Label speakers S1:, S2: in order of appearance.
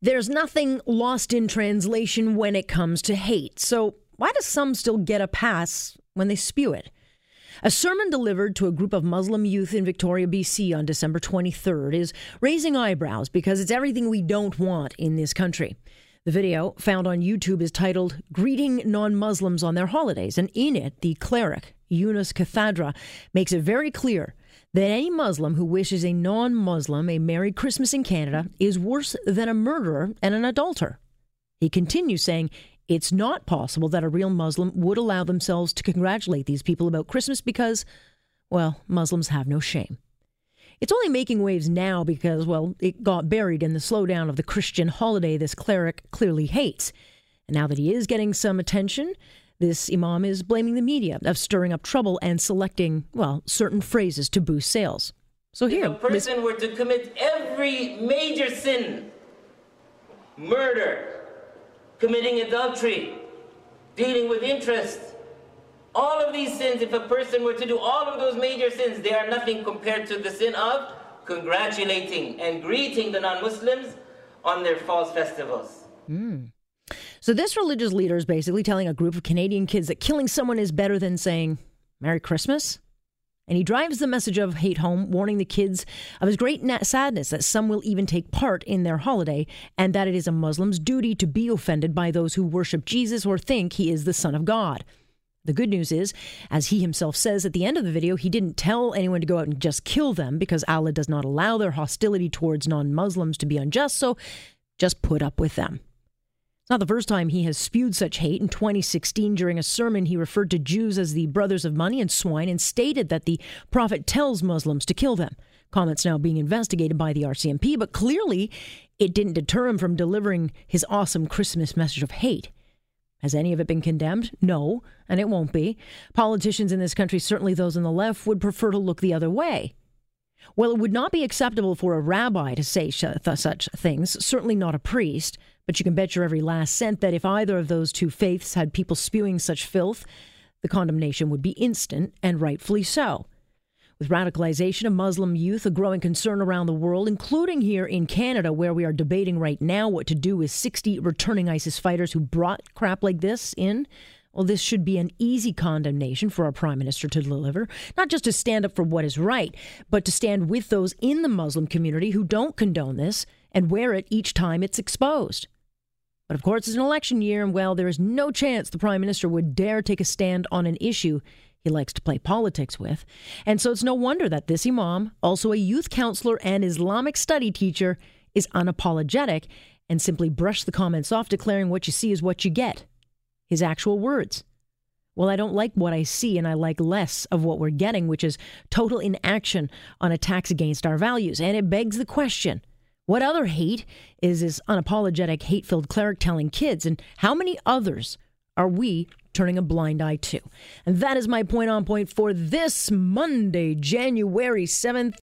S1: There's nothing lost in translation when it comes to hate. So, why do some still get a pass when they spew it? A sermon delivered to a group of Muslim youth in Victoria, BC on December 23rd is raising eyebrows because it's everything we don't want in this country. The video, found on YouTube, is titled Greeting Non Muslims on Their Holidays, and in it, the cleric, Younus Kathrada, makes it very clear that any Muslim who wishes a non Muslim a Merry Christmas in Canada is worse than a murderer and an adulterer. He continues saying, it's not possible that a real Muslim would allow themselves to congratulate these people about Christmas because, well, Muslims have no shame. It's only making waves now because, well, it got buried in the slowdown of the Christian holiday this cleric clearly hates. And now that he is getting some attention, this imam is blaming the media of stirring up trouble and selecting, well, certain phrases to boost sales. So here,
S2: if a person were to commit every major sin, murder, committing adultery, dealing with interest, all of these sins, if a person were to do all of those major sins, they are nothing compared to the sin of congratulating and greeting the non Muslims on their false festivals.
S1: Mm. So, this religious leader is basically telling a group of Canadian kids that killing someone is better than saying, Merry Christmas? And he drives the message of hate home, warning the kids of his great sadness that some will even take part in their holiday, and that it is a Muslim's duty to be offended by those who worship Jesus or think he is the Son of God. The good news is, as he himself says at the end of the video, he didn't tell anyone to go out and just kill them because Allah does not allow their hostility towards non Muslims to be unjust, so just put up with them. It's not the first time he has spewed such hate. In 2016, during a sermon, he referred to Jews as the brothers of money and swine and stated that the Prophet tells Muslims to kill them. Comments now being investigated by the RCMP, but clearly it didn't deter him from delivering his awesome Christmas message of hate. Has any of it been condemned? No, and it won't be. Politicians in this country, certainly those on the left, would prefer to look the other way. Well, it would not be acceptable for a rabbi to say such things, certainly not a priest. But you can bet your every last cent that if either of those two faiths had people spewing such filth, the condemnation would be instant, and rightfully so. With radicalization of Muslim youth, a growing concern around the world, including here in Canada, where we are debating right now what to do with 60 returning ISIS fighters who brought crap like this in, well, this should be an easy condemnation for our prime minister to deliver, not just to stand up for what is right, but to stand with those in the Muslim community who don't condone this and wear it each time it's exposed. But of course, it's an election year, and well, there is no chance the Prime Minister would dare take a stand on an issue he likes to play politics with. And so it's no wonder that this Imam, also a youth counselor and Islamic study teacher, is unapologetic and simply brushed the comments off, declaring what you see is what you get. His actual words. Well, I don't like what I see, and I like less of what we're getting, which is total inaction on attacks against our values. And it begs the question what other hate is this unapologetic, hate filled cleric telling kids? And how many others are we turning a blind eye to? And that is my point on point for this Monday, January 7th.